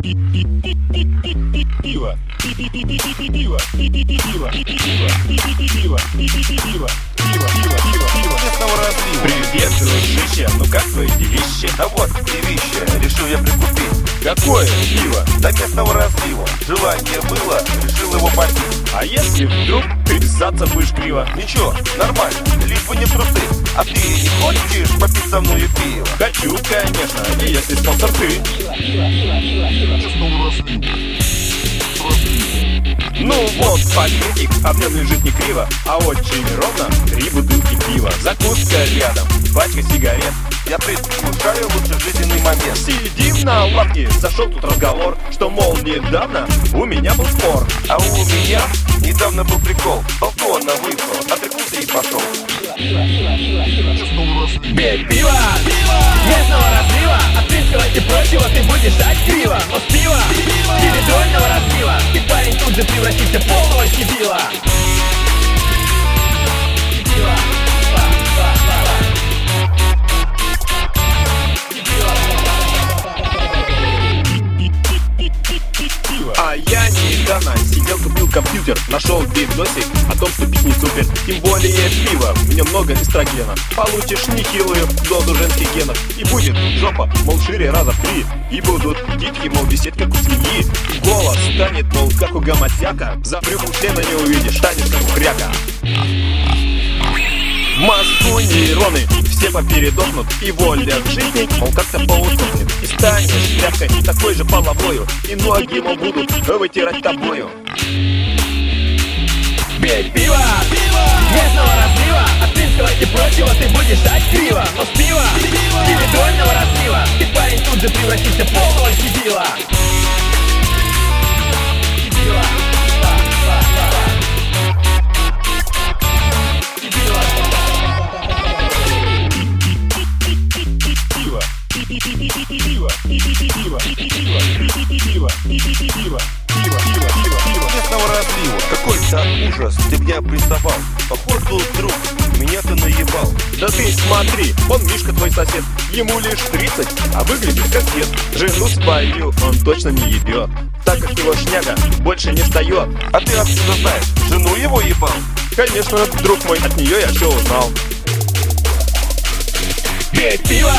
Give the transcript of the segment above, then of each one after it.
Пиво. Пиво. Пиво. Пиво. Пиво. Пиво, пиво, пиво, пиво. Привет, дружище, ну как твои делище? Да вот, девище, решил я прикупить. Какое пиво? До местного разлива. Желание было, решил его попить. А если вдруг привязаться будешь криво? Ничего, нормально, лишь бы не трусы. А ты хочешь попить со мною пиво? Хочу, конечно, и если спонсор ты. Ну вот, пакетик, а в лежит не криво, а очень ровно три бутылки пива. Закуска рядом, пачка сигарет. Я предвкушаю лучше жизненный момент. Сидим на лавке, зашел тут разговор, что, мол, недавно у меня был спор. А у меня недавно был прикол. Балкона выпал, отрекнулся и пошел. Пей пиво, местного разлива От и прочего ты будешь жать криво Но с пива, же превратишься А я недавно сидел, купил компьютер, нашел видосик о том, что пить не супер. Тем более пиво, в нем много эстрогена. Получишь нехилую дозу женских генов. И будет жопа, мол, шире раза в три. И будут титьки, мол, висеть как у свиньи. Голос станет, мол, как у гомосяка. За брюхом члена не увидишь, станешь как у хряка. Мозгу нейроны все попередохнут И воля жизни, мол, как-то поутухнет И станешь тряпкой такой же половою И ноги, мол, будут вытирать тобою Пей пиво, местного разлива От финского и прочего ты будешь жать криво Но с пива, передольного разлива Ты парень тут же превратишься в полного сибила Местного разлива. Какой-то ужас, ты меня приставал. Походу, друг, меня-то наебал. Да ты смотри, он Мишка твой сосед Ему лишь 30, а выглядит как дед Жену свою он точно не ебет Так как его шняга больше не встает А ты откуда знаешь? Жену его ебал? Конечно, друг мой, от нее я все узнал Пей пиво,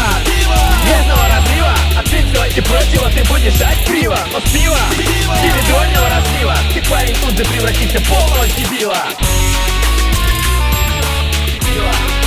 местного разлива От пиво, но с пива Индивидуального разлива Ты парень тут же превратишься в полного дебила. Дебила